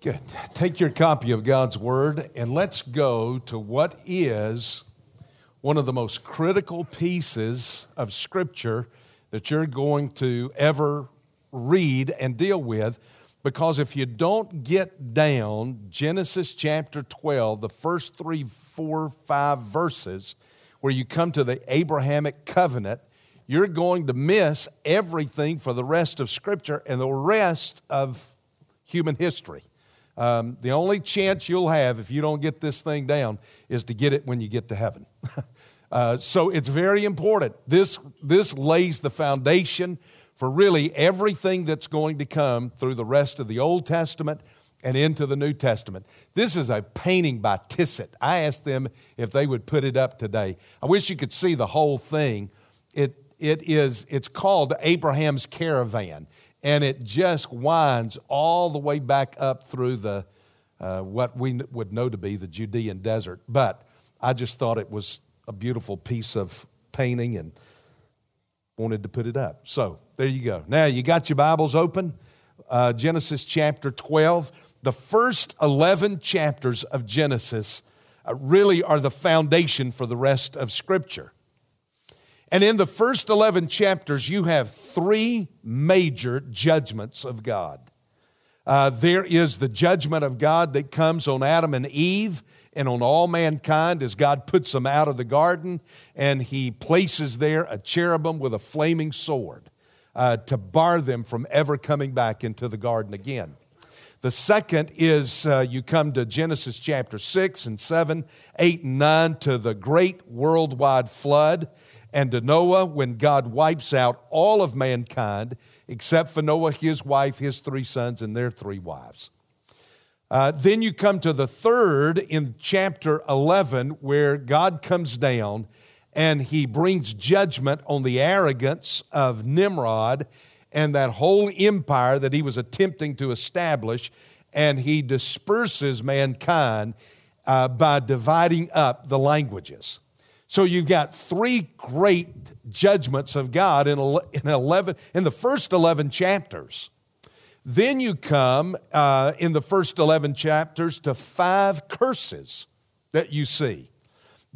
Good. Take your copy of God's Word and let's go to what is one of the most critical pieces of Scripture that you're going to ever read and deal with. Because if you don't get down Genesis chapter 12, the first three, four, five verses, where you come to the Abrahamic covenant, you're going to miss everything for the rest of Scripture and the rest of human history. Um, the only chance you'll have if you don't get this thing down is to get it when you get to heaven. uh, so it's very important. This, this lays the foundation for really everything that's going to come through the rest of the Old Testament and into the New Testament. This is a painting by Tissot. I asked them if they would put it up today. I wish you could see the whole thing. It, it is, it's called Abraham's Caravan and it just winds all the way back up through the uh, what we would know to be the Judean desert. But I just thought it was a beautiful piece of painting and wanted to put it up. So there you go. Now you got your Bibles open. Uh, Genesis chapter 12. The first 11 chapters of Genesis uh, really are the foundation for the rest of Scripture. And in the first 11 chapters, you have three major judgments of God. Uh, there is the judgment of God that comes on Adam and Eve and on all mankind as God puts them out of the garden and he places there a cherubim with a flaming sword uh, to bar them from ever coming back into the garden again. The second is uh, you come to Genesis chapter 6 and 7, 8 and 9 to the great worldwide flood and to Noah when God wipes out all of mankind except for Noah, his wife, his three sons, and their three wives. Uh, then you come to the third in chapter 11 where God comes down and he brings judgment on the arrogance of Nimrod and that whole empire that he was attempting to establish, and he disperses mankind uh, by dividing up the languages. So you've got three great judgments of God in, in 11 in the first 11 chapters. Then you come uh, in the first 11 chapters to five curses that you see.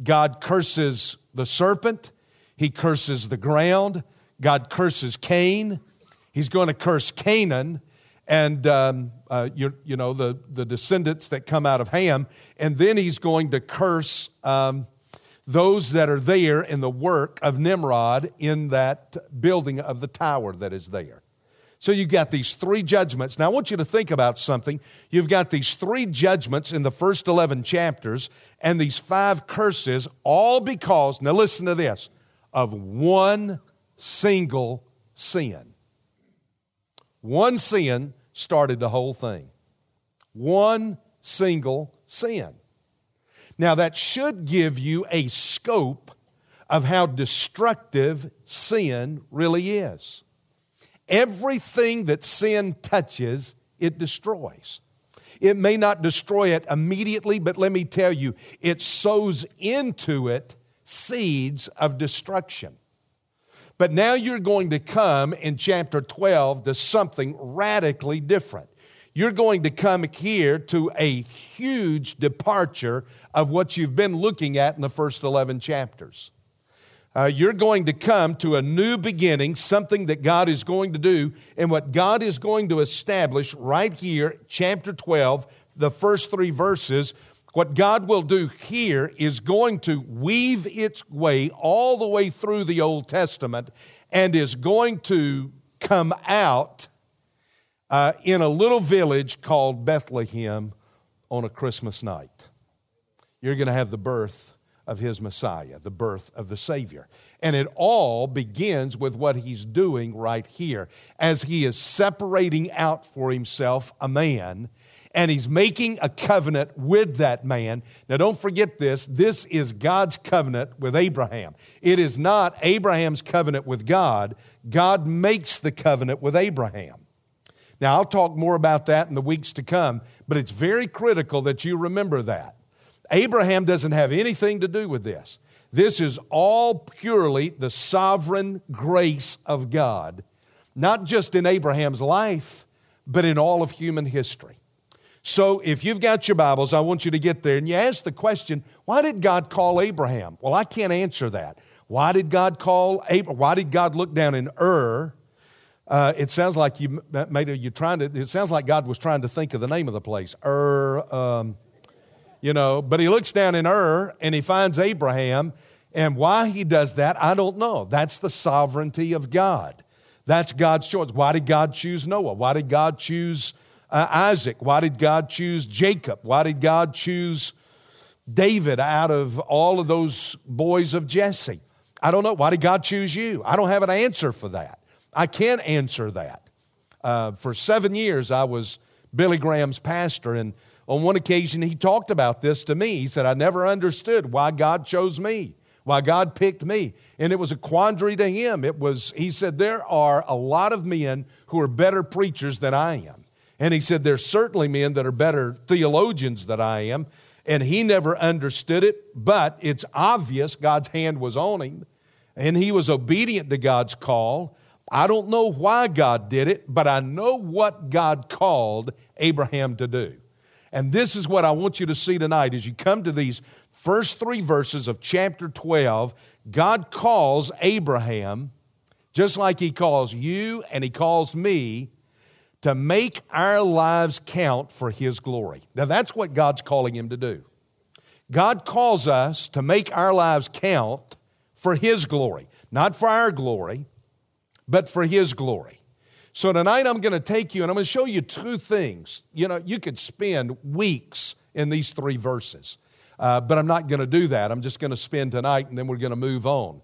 God curses the serpent, he curses the ground, God curses Cain, he's going to curse Canaan, and um, uh, you, you know the, the descendants that come out of Ham, and then he's going to curse um, those that are there in the work of Nimrod in that building of the tower that is there. So you've got these three judgments. Now I want you to think about something. You've got these three judgments in the first 11 chapters and these five curses, all because, now listen to this, of one single sin. One sin started the whole thing. One single sin. Now, that should give you a scope of how destructive sin really is. Everything that sin touches, it destroys. It may not destroy it immediately, but let me tell you, it sows into it seeds of destruction. But now you're going to come in chapter 12 to something radically different you're going to come here to a huge departure of what you've been looking at in the first 11 chapters. Uh, you're going to come to a new beginning, something that God is going to do, and what God is going to establish right here, chapter 12, the first three verses. What God will do here is going to weave its way all the way through the Old Testament and is going to come out uh, in a little village called Bethlehem on a Christmas night. You're going to have the birth of his Messiah, the birth of the Savior. And it all begins with what he's doing right here as he is separating out for himself a man and he's making a covenant with that man. Now, don't forget this this is God's covenant with Abraham. It is not Abraham's covenant with God, God makes the covenant with Abraham. Now, I'll talk more about that in the weeks to come, but it's very critical that you remember that. Abraham doesn't have anything to do with this. This is all purely the sovereign grace of God, not just in Abraham's life, but in all of human history. So if you've got your Bibles, I want you to get there and you ask the question, why did God call Abraham? Well, I can't answer that. Why did God call Abraham? Why did God look down in Ur? Uh, it sounds like you made you trying to. It sounds like God was trying to think of the name of the place, Ur. Um, you know, but he looks down in Ur and he finds Abraham, and why he does that, I don't know. That's the sovereignty of God. That's God's choice. Why did God choose Noah? Why did God choose uh, Isaac? Why did God choose Jacob? Why did God choose David out of all of those boys of Jesse? I don't know. Why did God choose you? I don't have an answer for that. I can't answer that. Uh, for seven years, I was Billy Graham's pastor, and on one occasion, he talked about this to me. He said, I never understood why God chose me, why God picked me. And it was a quandary to him. It was, he said, there are a lot of men who are better preachers than I am. And he said, There's certainly men that are better theologians than I am. And he never understood it, but it's obvious God's hand was on him. And he was obedient to God's call. I don't know why God did it, but I know what God called Abraham to do. And this is what I want you to see tonight as you come to these first three verses of chapter 12. God calls Abraham, just like he calls you and he calls me, to make our lives count for His glory. Now, that's what God's calling him to do. God calls us to make our lives count for His glory, not for our glory, but for His glory. So, tonight I'm going to take you and I'm going to show you two things. You know, you could spend weeks in these three verses, uh, but I'm not going to do that. I'm just going to spend tonight and then we're going to move on.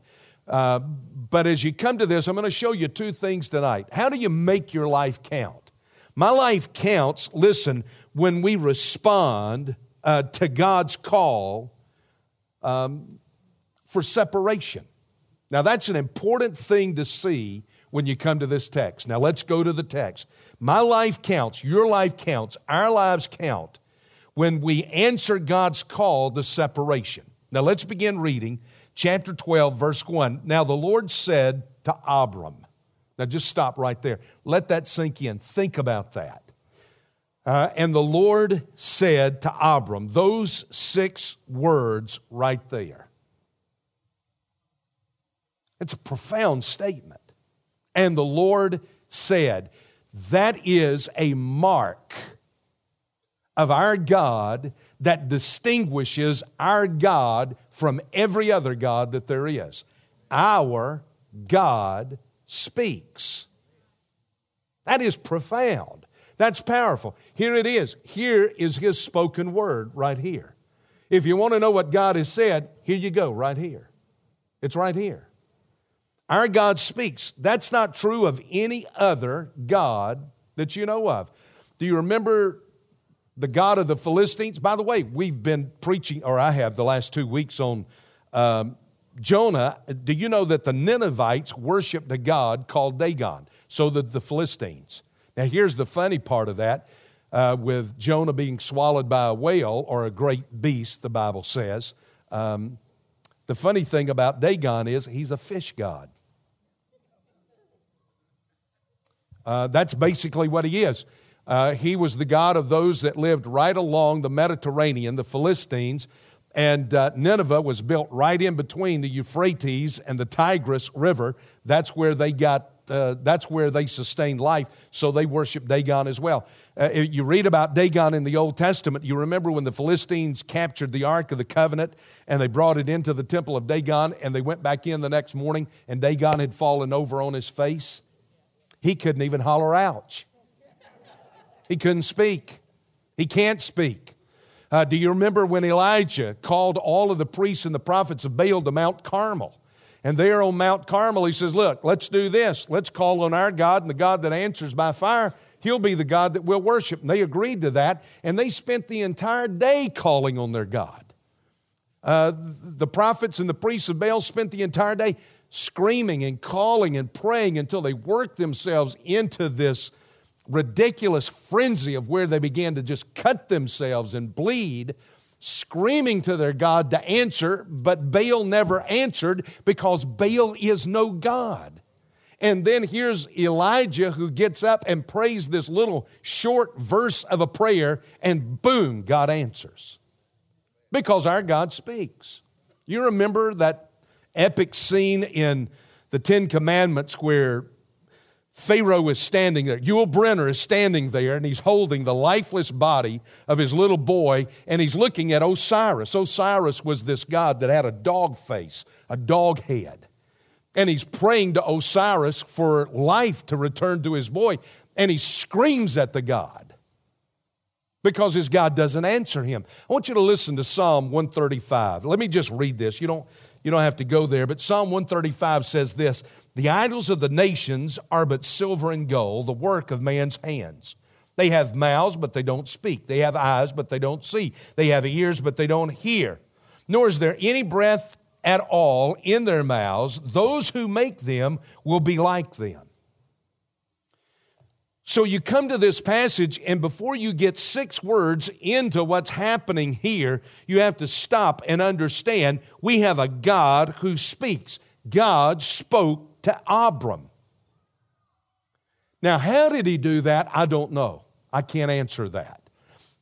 Uh, but as you come to this, I'm going to show you two things tonight. How do you make your life count? My life counts, listen, when we respond uh, to God's call um, for separation. Now, that's an important thing to see when you come to this text. Now, let's go to the text. My life counts, your life counts, our lives count when we answer God's call to separation. Now, let's begin reading chapter 12, verse 1. Now, the Lord said to Abram, now just stop right there. Let that sink in. Think about that. Uh, and the Lord said to Abram, those six words right there. It's a profound statement. And the Lord said, that is a mark of our God that distinguishes our God from every other God that there is. Our God speaks. That is profound. That's powerful. Here it is. Here is His spoken word right here. If you want to know what God has said, here you go, right here. It's right here. Our God speaks. That's not true of any other God that you know of. Do you remember the God of the Philistines? By the way, we've been preaching, or I have the last two weeks on um, Jonah, do you know that the Ninevites worshiped a god called Dagon? So did the Philistines. Now, here's the funny part of that uh, with Jonah being swallowed by a whale or a great beast, the Bible says. Um, the funny thing about Dagon is he's a fish god. Uh, that's basically what he is. Uh, he was the god of those that lived right along the Mediterranean, the Philistines. And uh, Nineveh was built right in between the Euphrates and the Tigris River. That's where they got. Uh, that's where they sustained life. So they worshiped Dagon as well. Uh, you read about Dagon in the Old Testament. You remember when the Philistines captured the Ark of the Covenant and they brought it into the temple of Dagon, and they went back in the next morning, and Dagon had fallen over on his face. He couldn't even holler ouch. He couldn't speak. He can't speak. Uh, do you remember when Elijah called all of the priests and the prophets of Baal to Mount Carmel? And there on Mount Carmel, he says, Look, let's do this. Let's call on our God and the God that answers by fire. He'll be the God that we'll worship. And they agreed to that, and they spent the entire day calling on their God. Uh, the prophets and the priests of Baal spent the entire day screaming and calling and praying until they worked themselves into this ridiculous frenzy of where they began to just cut themselves and bleed, screaming to their God to answer, but Baal never answered because Baal is no God. And then here's Elijah who gets up and prays this little short verse of a prayer, and boom, God answers. Because our God speaks. You remember that epic scene in the Ten Commandments where Pharaoh is standing there. Yul Brynner is standing there and he's holding the lifeless body of his little boy and he's looking at Osiris. Osiris was this god that had a dog face, a dog head. And he's praying to Osiris for life to return to his boy. And he screams at the God because his God doesn't answer him. I want you to listen to Psalm 135. Let me just read this. You don't, you don't have to go there, but Psalm 135 says this The idols of the nations are but silver and gold, the work of man's hands. They have mouths, but they don't speak. They have eyes, but they don't see. They have ears, but they don't hear. Nor is there any breath at all in their mouths. Those who make them will be like them. So you come to this passage, and before you get six words into what's happening here, you have to stop and understand we have a God who speaks. God spoke to Abram. Now, how did he do that? I don't know. I can't answer that.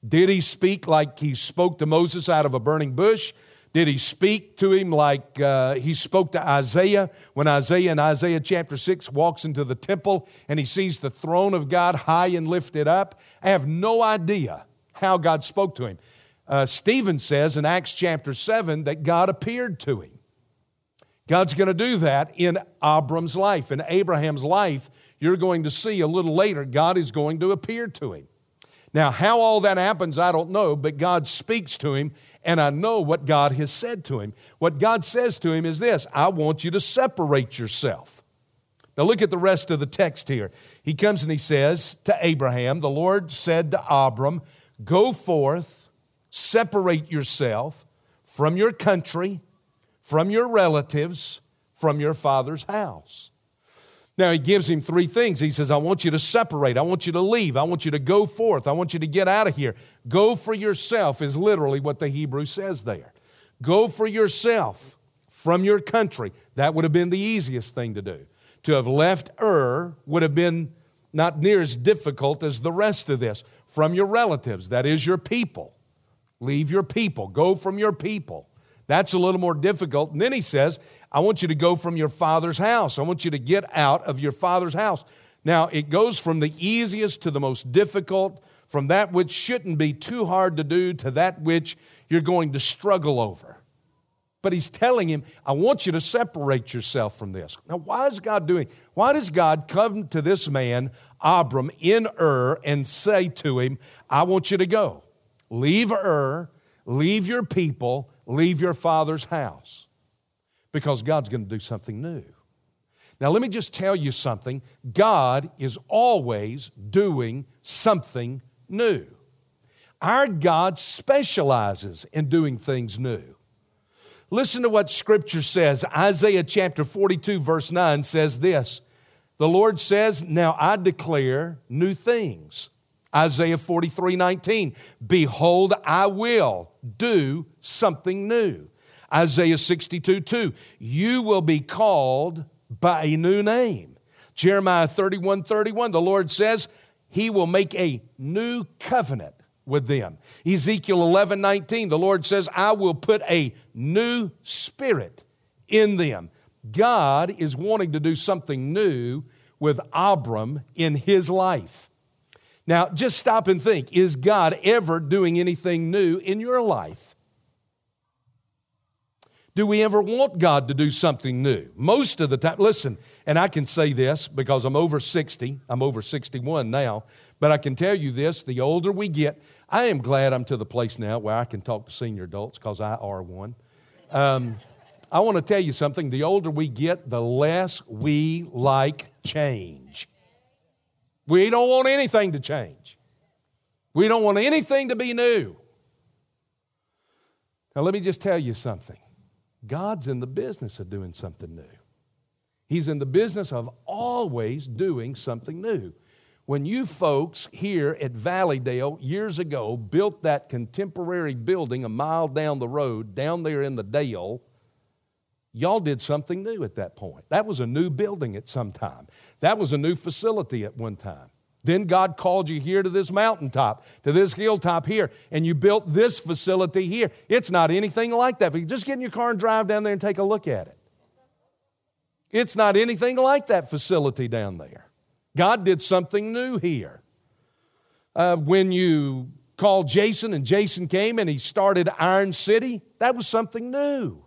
Did he speak like he spoke to Moses out of a burning bush? Did he speak to him like uh, he spoke to Isaiah when Isaiah in Isaiah chapter 6 walks into the temple and he sees the throne of God high and lifted up? I have no idea how God spoke to him. Uh, Stephen says in Acts chapter 7 that God appeared to him. God's going to do that in Abram's life. In Abraham's life, you're going to see a little later, God is going to appear to him. Now, how all that happens, I don't know, but God speaks to him and I know what God has said to him. What God says to him is this I want you to separate yourself. Now, look at the rest of the text here. He comes and he says to Abraham, The Lord said to Abram, Go forth, separate yourself from your country, from your relatives, from your father's house. Now, he gives him three things. He says, I want you to separate. I want you to leave. I want you to go forth. I want you to get out of here. Go for yourself, is literally what the Hebrew says there. Go for yourself from your country. That would have been the easiest thing to do. To have left Ur would have been not near as difficult as the rest of this. From your relatives, that is your people. Leave your people. Go from your people. That's a little more difficult. And then he says, I want you to go from your father's house. I want you to get out of your father's house. Now, it goes from the easiest to the most difficult, from that which shouldn't be too hard to do to that which you're going to struggle over. But he's telling him, I want you to separate yourself from this. Now, why is God doing? Why does God come to this man, Abram, in Ur and say to him, I want you to go? Leave Ur, leave your people, leave your father's house because God's going to do something new. Now, let me just tell you something God is always doing something new. Our God specializes in doing things new. Listen to what Scripture says. Isaiah chapter 42, verse 9 says this The Lord says, Now I declare new things. Isaiah 43 19, Behold, I will do something new. Isaiah 62 2, You will be called by a new name. Jeremiah 31 31, the Lord says, He will make a new covenant with them. Ezekiel 11 19, the Lord says, I will put a new spirit in them. God is wanting to do something new with Abram in his life. Now, just stop and think is God ever doing anything new in your life? Do we ever want God to do something new? Most of the time, listen, and I can say this because I'm over 60, I'm over 61 now, but I can tell you this the older we get, I am glad I'm to the place now where I can talk to senior adults because I are one. Um, I want to tell you something the older we get, the less we like change. We don't want anything to change. We don't want anything to be new. Now, let me just tell you something God's in the business of doing something new. He's in the business of always doing something new. When you folks here at Valleydale years ago built that contemporary building a mile down the road, down there in the dale, Y'all did something new at that point. That was a new building at some time. That was a new facility at one time. Then God called you here to this mountaintop, to this hilltop here, and you built this facility here. It's not anything like that. But just get in your car and drive down there and take a look at it. It's not anything like that facility down there. God did something new here. Uh, when you called Jason and Jason came and he started Iron City, that was something new.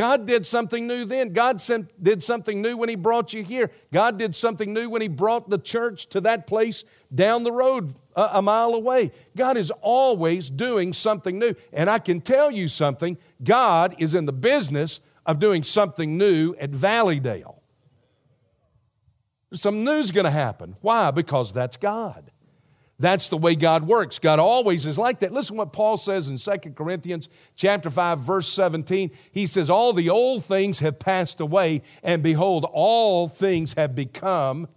God did something new then. God did something new when He brought you here. God did something new when He brought the church to that place down the road a, a mile away. God is always doing something new. And I can tell you something God is in the business of doing something new at Valleydale. Some new's going to happen. Why? Because that's God. That's the way God works. God always is like that. Listen what Paul says in 2 Corinthians chapter 5 verse 17. He says all the old things have passed away and behold all things have become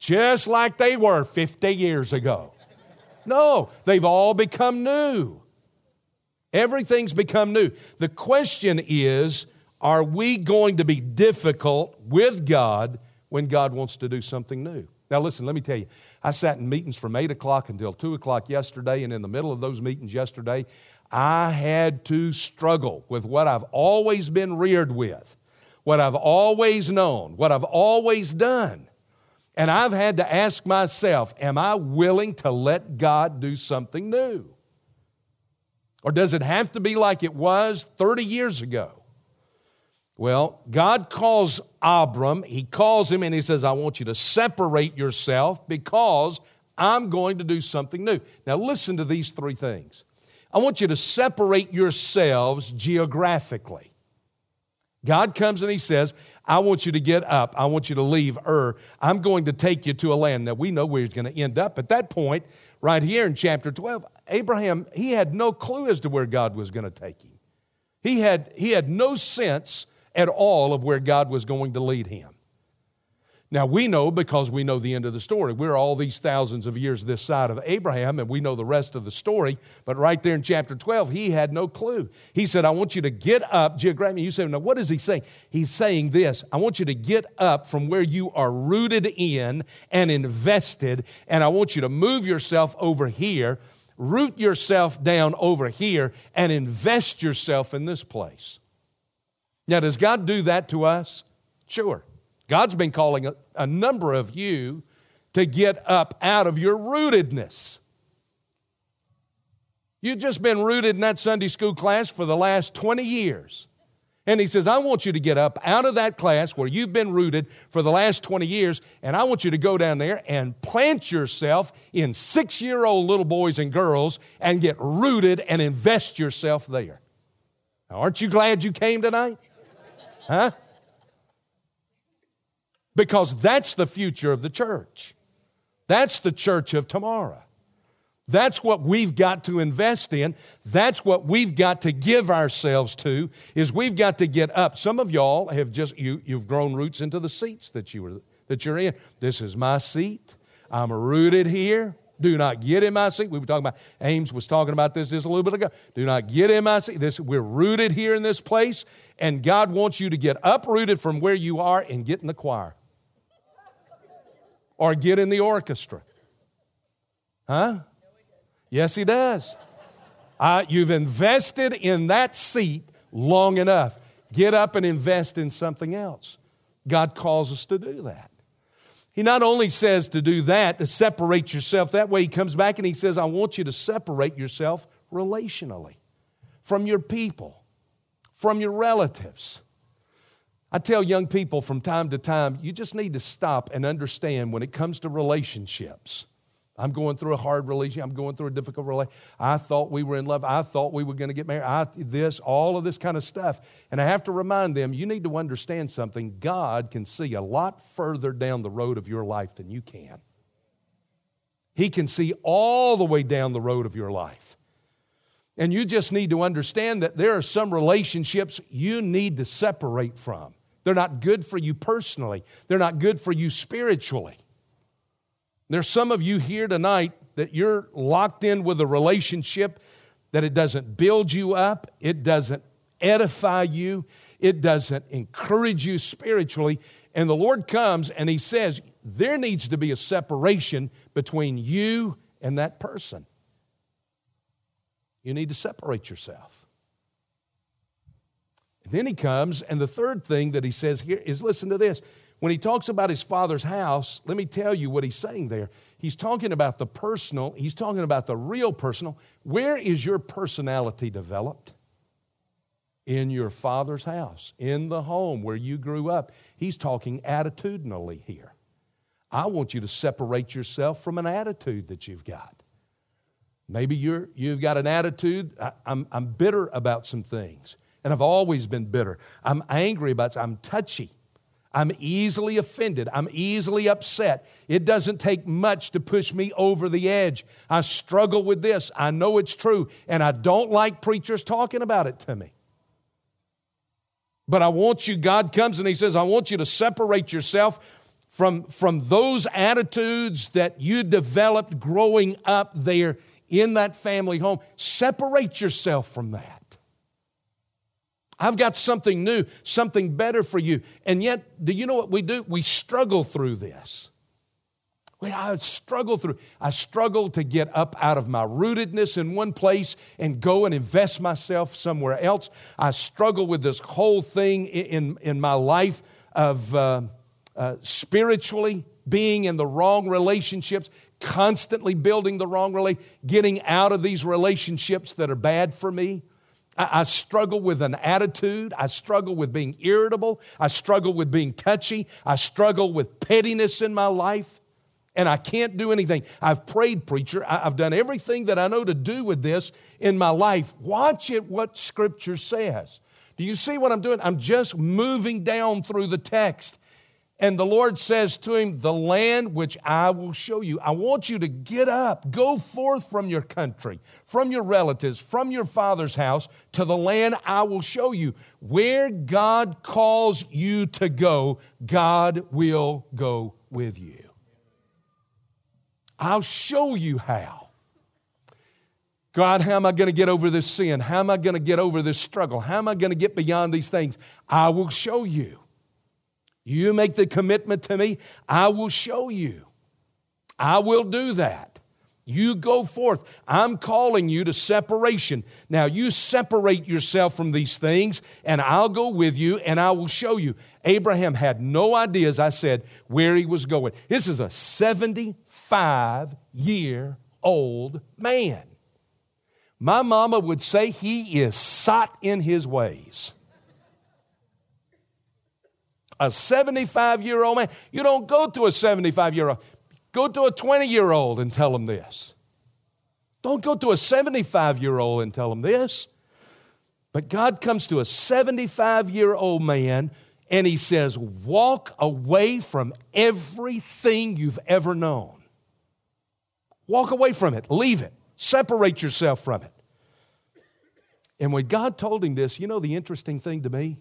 just like they were 50 years ago. No, they've all become new. Everything's become new. The question is are we going to be difficult with God when God wants to do something new? Now, listen, let me tell you. I sat in meetings from 8 o'clock until 2 o'clock yesterday, and in the middle of those meetings yesterday, I had to struggle with what I've always been reared with, what I've always known, what I've always done. And I've had to ask myself, am I willing to let God do something new? Or does it have to be like it was 30 years ago? Well, God calls Abram, he calls him and he says, I want you to separate yourself because I'm going to do something new. Now, listen to these three things. I want you to separate yourselves geographically. God comes and He says, I want you to get up. I want you to leave Ur. I'm going to take you to a land. Now, we know where He's going to end up. At that point, right here in chapter 12, Abraham, he had no clue as to where God was going to take him. He had, he had no sense at all of where God was going to lead him. Now, we know because we know the end of the story. We're all these thousands of years this side of Abraham, and we know the rest of the story. But right there in chapter 12, he had no clue. He said, I want you to get up geographically. You say, now what is he saying? He's saying this I want you to get up from where you are rooted in and invested, and I want you to move yourself over here, root yourself down over here, and invest yourself in this place. Now, does God do that to us? Sure. God's been calling a, a number of you to get up out of your rootedness. You've just been rooted in that Sunday school class for the last 20 years. And he says, I want you to get up out of that class where you've been rooted for the last 20 years, and I want you to go down there and plant yourself in six year old little boys and girls and get rooted and invest yourself there. Now, aren't you glad you came tonight? Huh? Because that's the future of the church. That's the church of tomorrow. That's what we've got to invest in. That's what we've got to give ourselves to is we've got to get up. Some of y'all have just you you've grown roots into the seats that you were that you're in. This is my seat. I'm rooted here. Do not get in my seat. We were talking about, Ames was talking about this just a little bit ago. Do not get in my seat. This, we're rooted here in this place, and God wants you to get uprooted from where you are and get in the choir or get in the orchestra. Huh? Yes, He does. Uh, you've invested in that seat long enough. Get up and invest in something else. God calls us to do that. He not only says to do that, to separate yourself, that way he comes back and he says, I want you to separate yourself relationally from your people, from your relatives. I tell young people from time to time, you just need to stop and understand when it comes to relationships I'm going through a hard relationship. I'm going through a difficult relationship. I thought we were in love. I thought we were going to get married. I, this, all of this kind of stuff. And I have to remind them you need to understand something. God can see a lot further down the road of your life than you can. He can see all the way down the road of your life. And you just need to understand that there are some relationships you need to separate from. They're not good for you personally, they're not good for you spiritually. There's some of you here tonight that you're locked in with a relationship that it doesn't build you up, it doesn't edify you, it doesn't encourage you spiritually. And the Lord comes and He says, there needs to be a separation between you and that person. You need to separate yourself. And then he comes, and the third thing that he says here is listen to this. When he talks about his father's house, let me tell you what he's saying there. He's talking about the personal, he's talking about the real personal. Where is your personality developed? In your father's house, in the home where you grew up. He's talking attitudinally here. I want you to separate yourself from an attitude that you've got. Maybe you're, you've got an attitude, I, I'm, I'm bitter about some things, and I've always been bitter. I'm angry about, I'm touchy. I'm easily offended. I'm easily upset. It doesn't take much to push me over the edge. I struggle with this. I know it's true, and I don't like preachers talking about it to me. But I want you, God comes and He says, I want you to separate yourself from, from those attitudes that you developed growing up there in that family home. Separate yourself from that. I've got something new, something better for you. And yet, do you know what we do? We struggle through this. I struggle through. I struggle to get up out of my rootedness in one place and go and invest myself somewhere else. I struggle with this whole thing in, in my life of uh, uh, spiritually being in the wrong relationships, constantly building the wrong relationship, getting out of these relationships that are bad for me. I, I struggle with an attitude. I struggle with being irritable. I struggle with being touchy. I struggle with pettiness in my life. And I can't do anything. I've prayed, preacher. I've done everything that I know to do with this in my life. Watch it, what Scripture says. Do you see what I'm doing? I'm just moving down through the text and the Lord says to him, The land which I will show you. I want you to get up, go forth from your country, from your relatives, from your father's house to the land I will show you. Where God calls you to go, God will go with you. I'll show you how. God, how am I going to get over this sin? How am I going to get over this struggle? How am I going to get beyond these things? I will show you. You make the commitment to me, I will show you. I will do that. You go forth. I'm calling you to separation. Now, you separate yourself from these things, and I'll go with you and I will show you. Abraham had no idea, as I said, where he was going. This is a 75 year old man. My mama would say he is sot in his ways a 75 year old man. You don't go to a 75 year old, go to a 20 year old and tell them this. Don't go to a 75 year old and tell them this. But God comes to a 75 year old man and he says, Walk away from everything you've ever known. Walk away from it, leave it, separate yourself from it. And when God told him this, you know the interesting thing to me?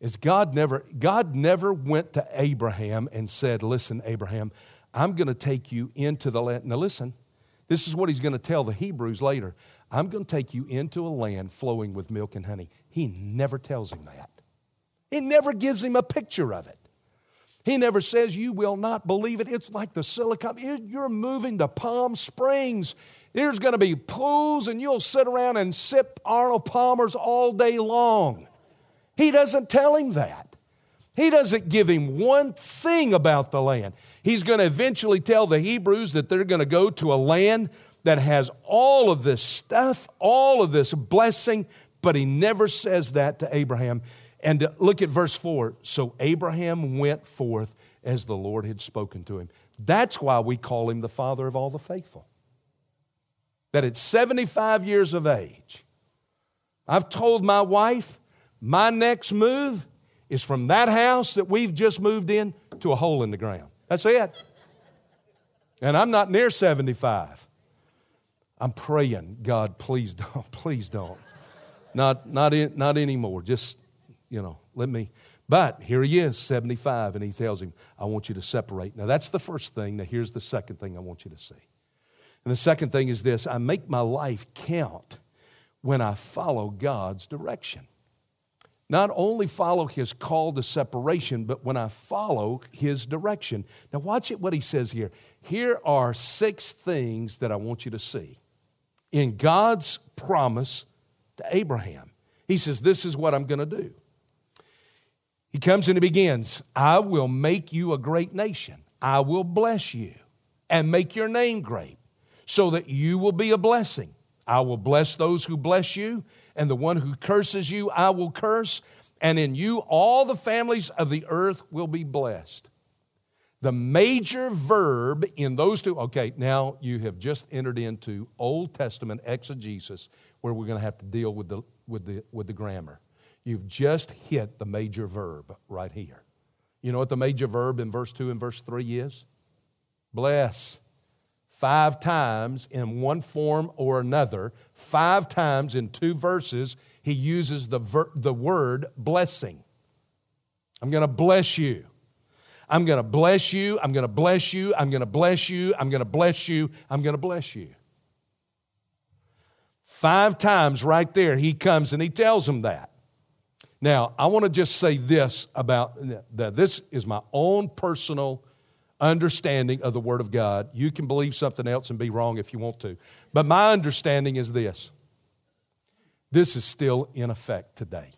Is God never, God never went to Abraham and said, Listen, Abraham, I'm going to take you into the land. Now, listen, this is what he's going to tell the Hebrews later. I'm going to take you into a land flowing with milk and honey. He never tells him that. He never gives him a picture of it. He never says, You will not believe it. It's like the silicon. You're moving to Palm Springs. There's going to be pools, and you'll sit around and sip Arnold Palmer's all day long. He doesn't tell him that. He doesn't give him one thing about the land. He's going to eventually tell the Hebrews that they're going to go to a land that has all of this stuff, all of this blessing, but he never says that to Abraham. And uh, look at verse 4. So Abraham went forth as the Lord had spoken to him. That's why we call him the father of all the faithful. That at 75 years of age, I've told my wife, my next move is from that house that we've just moved in to a hole in the ground. That's it. And I'm not near 75. I'm praying, God, please don't, please don't. Not, not, in, not anymore. Just, you know, let me. But here he is, 75, and he tells him, I want you to separate. Now, that's the first thing. Now, here's the second thing I want you to see. And the second thing is this I make my life count when I follow God's direction. Not only follow his call to separation, but when I follow his direction. Now, watch it what he says here. Here are six things that I want you to see in God's promise to Abraham. He says, This is what I'm going to do. He comes and he begins I will make you a great nation, I will bless you and make your name great so that you will be a blessing. I will bless those who bless you, and the one who curses you, I will curse, and in you all the families of the earth will be blessed. The major verb in those two, okay, now you have just entered into Old Testament exegesis where we're going to have to deal with the, with the, with the grammar. You've just hit the major verb right here. You know what the major verb in verse 2 and verse 3 is? Bless five times in one form or another, five times in two verses, he uses the, ver- the word blessing. I'm going to bless you. I'm going to bless you. I'm going to bless you. I'm going to bless you. I'm going to bless you. I'm going to bless you. Five times right there, he comes and he tells him that. Now, I want to just say this about that. This is my own personal understanding of the Word of God. You can believe something else and be wrong if you want to. But my understanding is this this is still in effect today.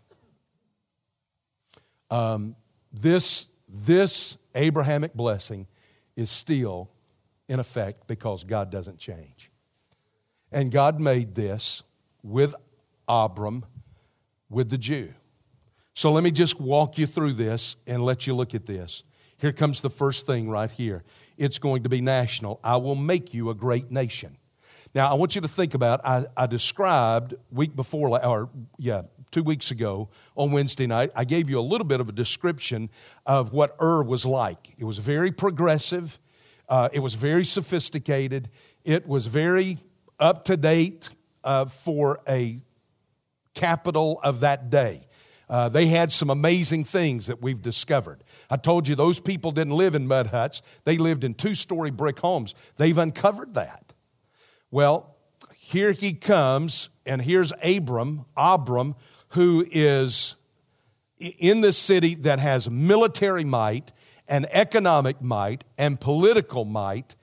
Um, this, this Abrahamic blessing is still in effect because God doesn't change. And God made this with Abram, with the Jew. So let me just walk you through this and let you look at this. Here comes the first thing right here. It's going to be national. I will make you a great nation. Now, I want you to think about I, I described week before, or yeah, two weeks ago on Wednesday night, I gave you a little bit of a description of what Ur was like. It was very progressive, uh, it was very sophisticated, it was very up to date uh, for a capital of that day. Uh, they had some amazing things that we've discovered. I told you those people didn't live in mud huts, they lived in two story brick homes. They've uncovered that. Well, here he comes, and here's Abram, Abram, who is in this city that has military might and economic might and political might.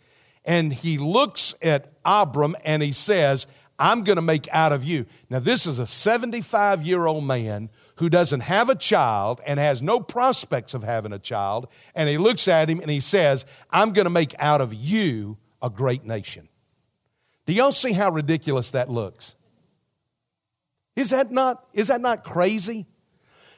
And he looks at Abram and he says, I'm going to make out of you. Now, this is a 75 year old man who doesn't have a child and has no prospects of having a child, and he looks at him and he says, I'm going to make out of you a great nation. Do y'all see how ridiculous that looks? Is that not, is that not crazy?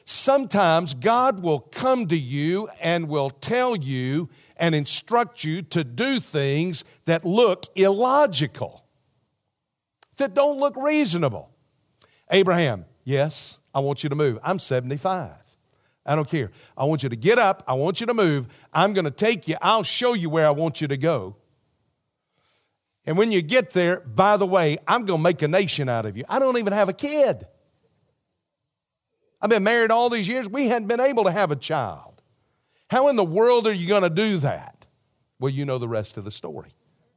Sometimes God will come to you and will tell you and instruct you to do things that look illogical, that don't look reasonable. Abraham, yes, I want you to move. I'm 75. I don't care. I want you to get up. I want you to move. I'm going to take you. I'll show you where I want you to go. And when you get there, by the way, I'm going to make a nation out of you. I don't even have a kid. I've been married all these years. We hadn't been able to have a child. How in the world are you going to do that? Well, you know the rest of the story.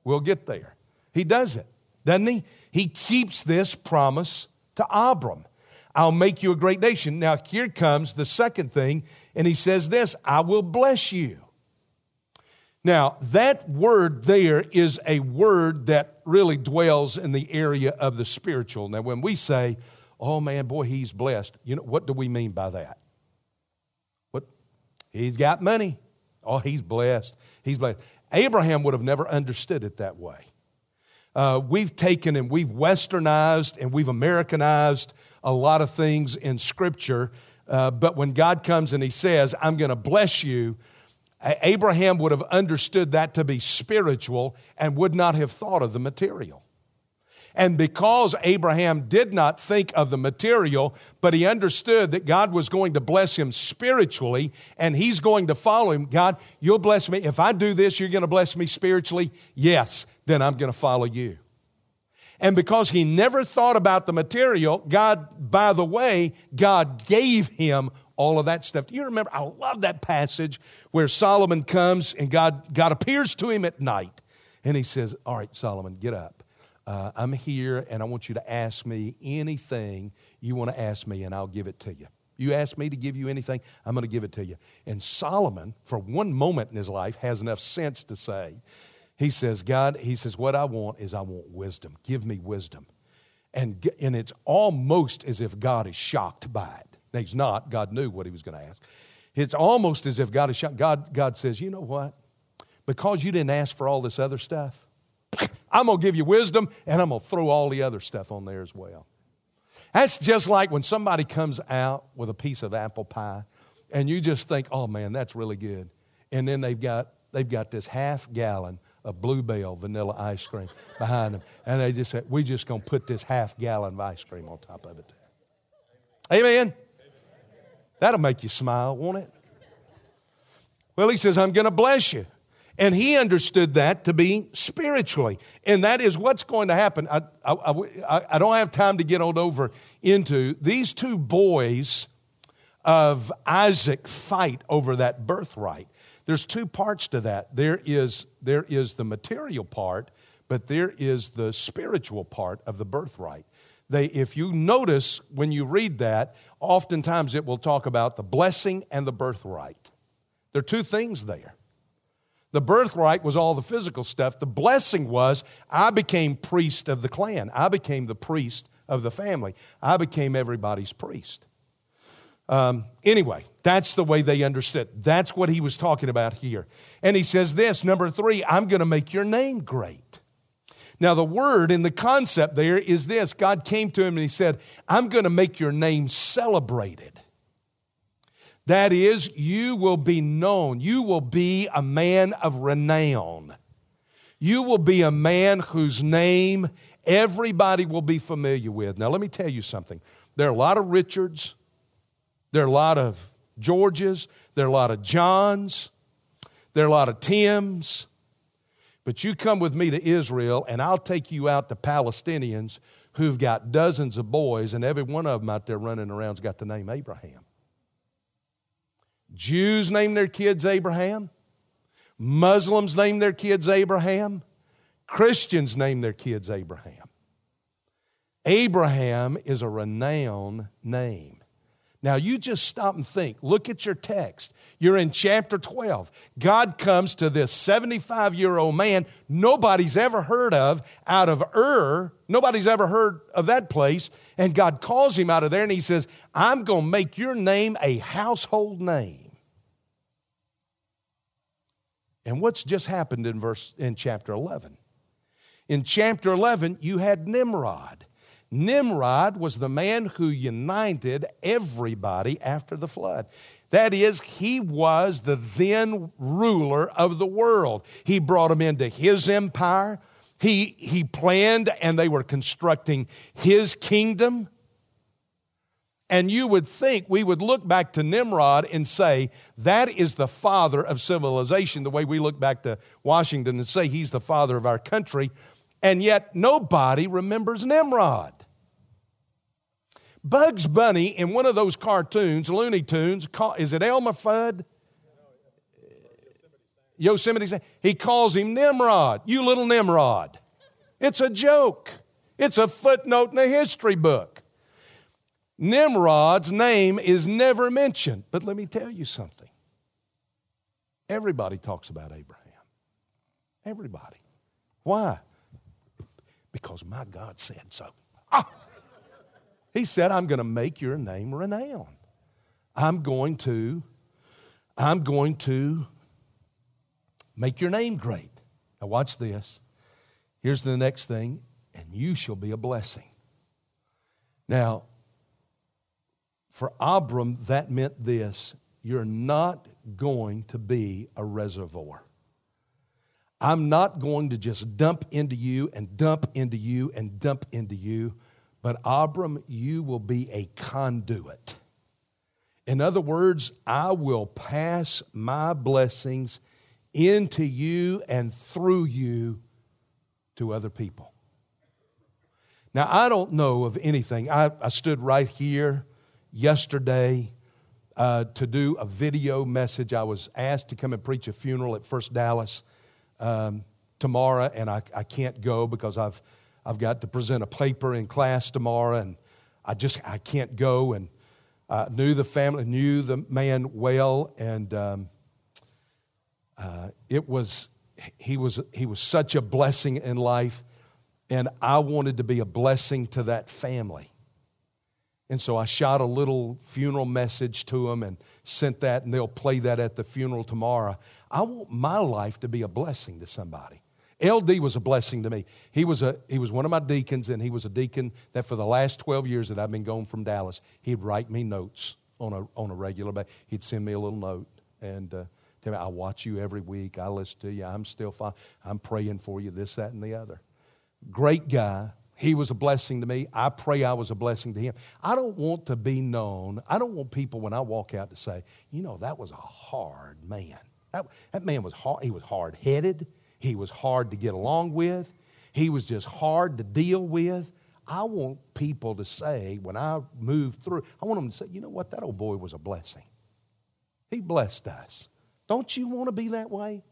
We'll get there. He does it, doesn't he? He keeps this promise to Abram. I'll make you a great nation. Now, here comes the second thing, and he says this I will bless you. Now, that word there is a word that really dwells in the area of the spiritual. Now, when we say, oh man, boy, he's blessed, you know, what do we mean by that? What? He's got money. Oh, he's blessed. He's blessed. Abraham would have never understood it that way. Uh, we've taken and we've westernized and we've Americanized a lot of things in Scripture. Uh, but when God comes and He says, I'm going to bless you, Abraham would have understood that to be spiritual and would not have thought of the material. And because Abraham did not think of the material, but he understood that God was going to bless him spiritually and he's going to follow him, God, you'll bless me. If I do this, you're going to bless me spiritually? Yes, then I'm going to follow you. And because he never thought about the material, God, by the way, God gave him all of that stuff. Do you remember? I love that passage where Solomon comes and God, God appears to him at night and he says, All right, Solomon, get up. Uh, I'm here and I want you to ask me anything you want to ask me and I'll give it to you. You ask me to give you anything, I'm going to give it to you. And Solomon, for one moment in his life, has enough sense to say, he says, God, he says, what I want is I want wisdom. Give me wisdom. And, and it's almost as if God is shocked by it. Now, he's not. God knew what he was going to ask. It's almost as if God is shocked. God, God says, you know what? Because you didn't ask for all this other stuff, I'm going to give you wisdom and I'm going to throw all the other stuff on there as well. That's just like when somebody comes out with a piece of apple pie and you just think, oh man, that's really good. And then they've got, they've got this half gallon of Bluebell vanilla ice cream behind them. And they just said, We're just going to put this half gallon of ice cream on top of it. Amen. That'll make you smile, won't it? Well, he says, I'm going to bless you. And he understood that to be spiritually. And that is what's going to happen. I, I, I, I don't have time to get on over into these two boys of Isaac fight over that birthright. There's two parts to that. There is, there is the material part, but there is the spiritual part of the birthright. They, if you notice when you read that, oftentimes it will talk about the blessing and the birthright. There are two things there. The birthright was all the physical stuff. The blessing was I became priest of the clan. I became the priest of the family. I became everybody's priest. Um, anyway, that's the way they understood. That's what he was talking about here. And he says this number three, I'm going to make your name great. Now, the word and the concept there is this God came to him and he said, I'm going to make your name celebrated. That is, you will be known. You will be a man of renown. You will be a man whose name everybody will be familiar with. Now, let me tell you something. There are a lot of Richards, there are a lot of Georges, there are a lot of Johns, there are a lot of Tims. But you come with me to Israel, and I'll take you out to Palestinians who've got dozens of boys, and every one of them out there running around's got the name Abraham. Jews name their kids Abraham. Muslims name their kids Abraham. Christians name their kids Abraham. Abraham is a renowned name. Now, you just stop and think. Look at your text. You're in chapter 12. God comes to this 75 year old man nobody's ever heard of out of Ur. Nobody's ever heard of that place. And God calls him out of there and he says, I'm going to make your name a household name. And what's just happened in verse in chapter 11? In chapter 11, you had Nimrod. Nimrod was the man who united everybody after the flood. That is, he was the then ruler of the world. He brought them into his empire. He, he planned and they were constructing his kingdom. And you would think we would look back to Nimrod and say, that is the father of civilization, the way we look back to Washington and say he's the father of our country. And yet nobody remembers Nimrod. Bugs Bunny in one of those cartoons, Looney Tunes, is it Elmer Fudd? Yosemite. He calls him Nimrod. You little Nimrod. It's a joke. It's a footnote in a history book. Nimrod's name is never mentioned. But let me tell you something. Everybody talks about Abraham. Everybody. Why? Because my God said so. Ah! He said, I'm going to make your name renowned. I'm going to, I'm going to make your name great. Now watch this. Here's the next thing, and you shall be a blessing. Now, for Abram, that meant this you're not going to be a reservoir. I'm not going to just dump into you and dump into you and dump into you. But Abram, you will be a conduit. In other words, I will pass my blessings into you and through you to other people. Now, I don't know of anything. I, I stood right here yesterday uh, to do a video message. I was asked to come and preach a funeral at First Dallas um, tomorrow, and I, I can't go because I've I've got to present a paper in class tomorrow, and I just I can't go. And I knew the family, knew the man well, and um, uh, it was he was he was such a blessing in life, and I wanted to be a blessing to that family. And so I shot a little funeral message to them and sent that, and they'll play that at the funeral tomorrow. I want my life to be a blessing to somebody. LD was a blessing to me. He was, a, he was one of my deacons, and he was a deacon that for the last 12 years that I've been going from Dallas, he'd write me notes on a, on a regular basis. He'd send me a little note and uh, tell me, I watch you every week. I listen to you. I'm still fine. I'm praying for you, this, that, and the other. Great guy, he was a blessing to me. I pray I was a blessing to him. I don't want to be known. I don't want people when I walk out to say, you know, that was a hard man. That, that man was hard. He was hard headed. He was hard to get along with. He was just hard to deal with. I want people to say, when I move through, I want them to say, you know what, that old boy was a blessing. He blessed us. Don't you want to be that way?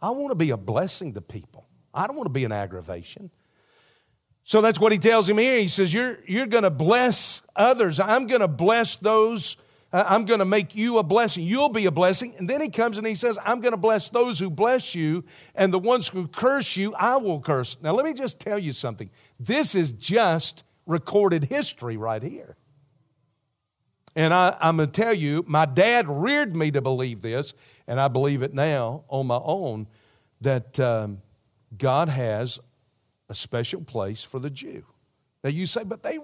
I want to be a blessing to people. I don't want to be an aggravation. So that's what he tells him here. He says, You're, you're going to bless others. I'm going to bless those. Uh, I'm going to make you a blessing. You'll be a blessing. And then he comes and he says, I'm going to bless those who bless you, and the ones who curse you, I will curse. Now, let me just tell you something. This is just recorded history right here. And I, am going to tell you, my dad reared me to believe this, and I believe it now on my own, that um, God has a special place for the Jew. Now you say, but they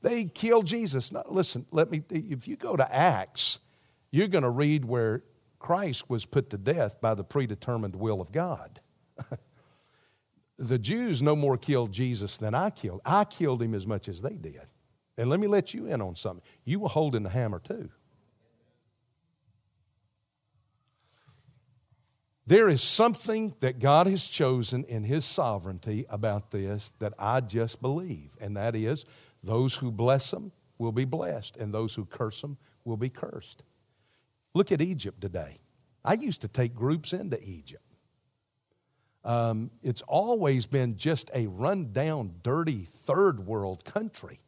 they killed Jesus. No, listen, let me if you go to Acts, you're going to read where Christ was put to death by the predetermined will of God. the Jews no more killed Jesus than I killed. I killed him as much as they did. And let me let you in on something. You were holding the hammer too. There is something that God has chosen in His sovereignty about this that I just believe, and that is those who bless them will be blessed, and those who curse them will be cursed. Look at Egypt today. I used to take groups into Egypt. Um, it's always been just a rundown, dirty third world country.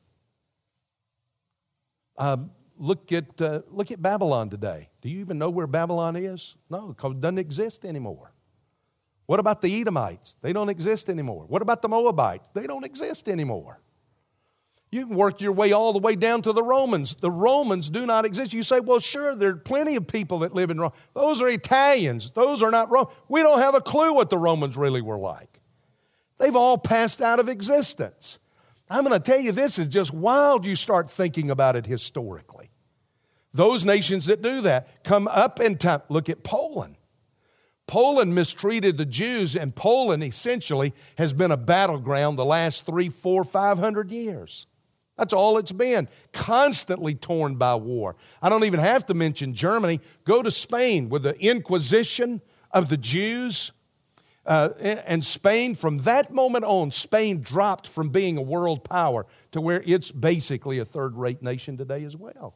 Um, look at, uh, look at Babylon today. Do you even know where Babylon is? No, because it doesn't exist anymore. What about the Edomites? They don't exist anymore. What about the Moabites? They don't exist anymore. You can work your way all the way down to the Romans. The Romans do not exist. You say, well, sure, there are plenty of people that live in Rome. Those are Italians. Those are not Rome. We don't have a clue what the Romans really were like. They've all passed out of existence. I'm going to tell you, this is just wild. You start thinking about it historically. Those nations that do that come up in time. Look at Poland. Poland mistreated the Jews, and Poland essentially has been a battleground the last three, four, five hundred years. That's all it's been, constantly torn by war. I don't even have to mention Germany. Go to Spain with the Inquisition of the Jews. Uh, and Spain, from that moment on, Spain dropped from being a world power to where it's basically a third rate nation today as well.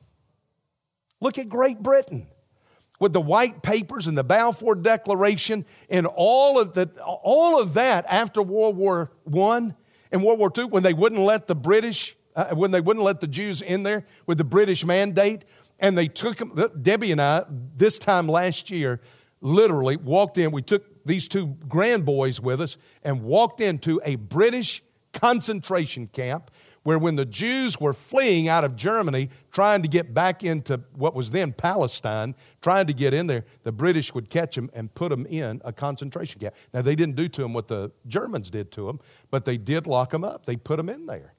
Look at Great Britain with the white papers and the Balfour Declaration and all of, the, all of that after World War I and World War II when they wouldn't let the British, uh, when they wouldn't let the Jews in there with the British mandate. And they took them, Debbie and I, this time last year, literally walked in. We took these two grand boys with us and walked into a British concentration camp where when the Jews were fleeing out of Germany, trying to get back into what was then Palestine, trying to get in there, the British would catch them and put them in a concentration camp. Now, they didn't do to them what the Germans did to them, but they did lock them up. They put them in there.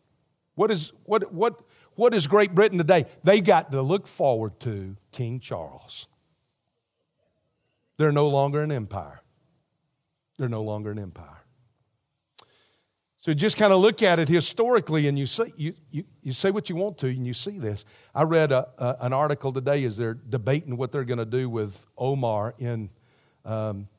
What is, what, what, what is Great Britain today? They got to look forward to King Charles. They're no longer an empire. They're no longer an empire. So just kind of look at it historically and you say, you, you, you say what you want to and you see this. I read a, a, an article today as they're debating what they're going to do with Omar in, um,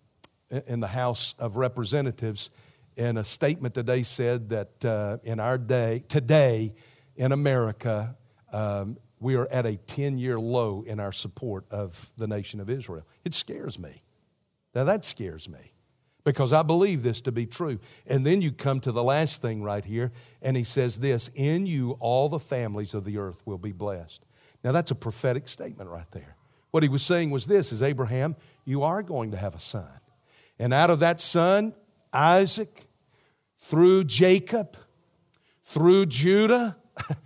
in the House of Representatives. And a statement today said that uh, in our day, today in America, um, we are at a 10 year low in our support of the nation of Israel. It scares me. Now that scares me because I believe this to be true. And then you come to the last thing right here, and he says this In you, all the families of the earth will be blessed. Now that's a prophetic statement right there. What he was saying was this is Abraham, you are going to have a son. And out of that son, Isaac, through Jacob, through Judah,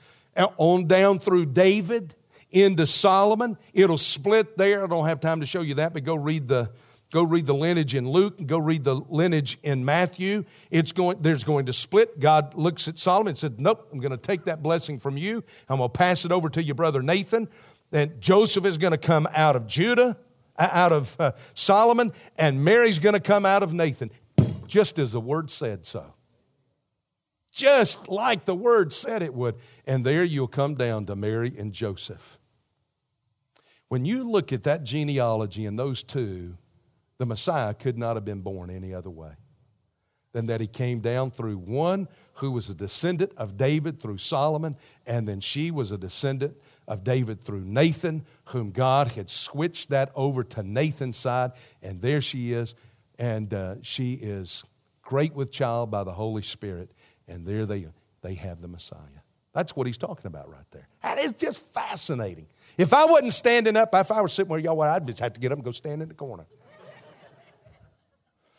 on down through David, into Solomon. It'll split there. I don't have time to show you that, but go read the go read the lineage in Luke and go read the lineage in Matthew. It's going there's going to split. God looks at Solomon and said, "Nope, I'm going to take that blessing from you. I'm going to pass it over to your brother Nathan." And Joseph is going to come out of Judah, uh, out of uh, Solomon, and Mary's going to come out of Nathan, just as the word said so. Just like the word said it would. And there you'll come down to Mary and Joseph. When you look at that genealogy and those two, the Messiah could not have been born any other way than that he came down through one who was a descendant of David through Solomon, and then she was a descendant of David through Nathan, whom God had switched that over to Nathan's side, and there she is, and uh, she is great with child by the Holy Spirit, and there they, they have the Messiah. That's what he's talking about right there. That is just fascinating. If I wasn't standing up, if I were sitting where y'all were, I'd just have to get up and go stand in the corner.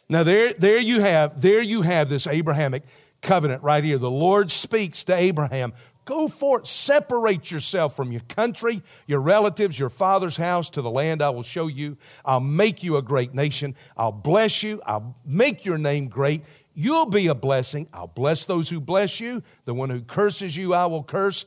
Now there, there you have, there you have this Abrahamic covenant right here. The Lord speaks to Abraham. Go forth, separate yourself from your country, your relatives, your father's house to the land I will show you. I'll make you a great nation. I'll bless you. I'll make your name great. You'll be a blessing. I'll bless those who bless you. The one who curses you, I will curse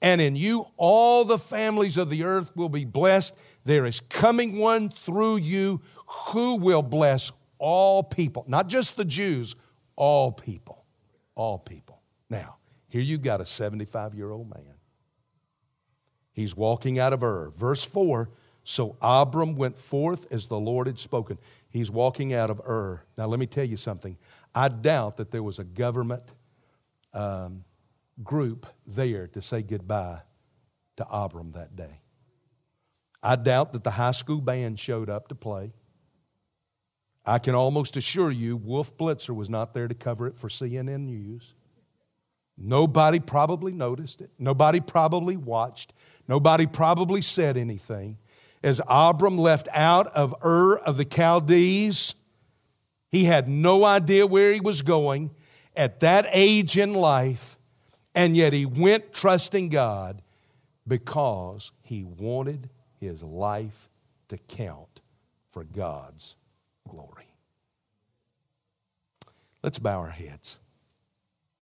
and in you all the families of the earth will be blessed. There is coming one through you who will bless all people, not just the Jews, all people. All people. Now, here you've got a 75 year old man. He's walking out of Ur. Verse 4 So Abram went forth as the Lord had spoken. He's walking out of Ur. Now, let me tell you something. I doubt that there was a government um, group there to say goodbye to Abram that day. I doubt that the high school band showed up to play. I can almost assure you, Wolf Blitzer was not there to cover it for CNN News. Nobody probably noticed it. Nobody probably watched. Nobody probably said anything. As Abram left out of Ur of the Chaldees, he had no idea where he was going. At that age in life, and yet he went trusting God because he wanted his life to count for God's glory. Let's bow our heads.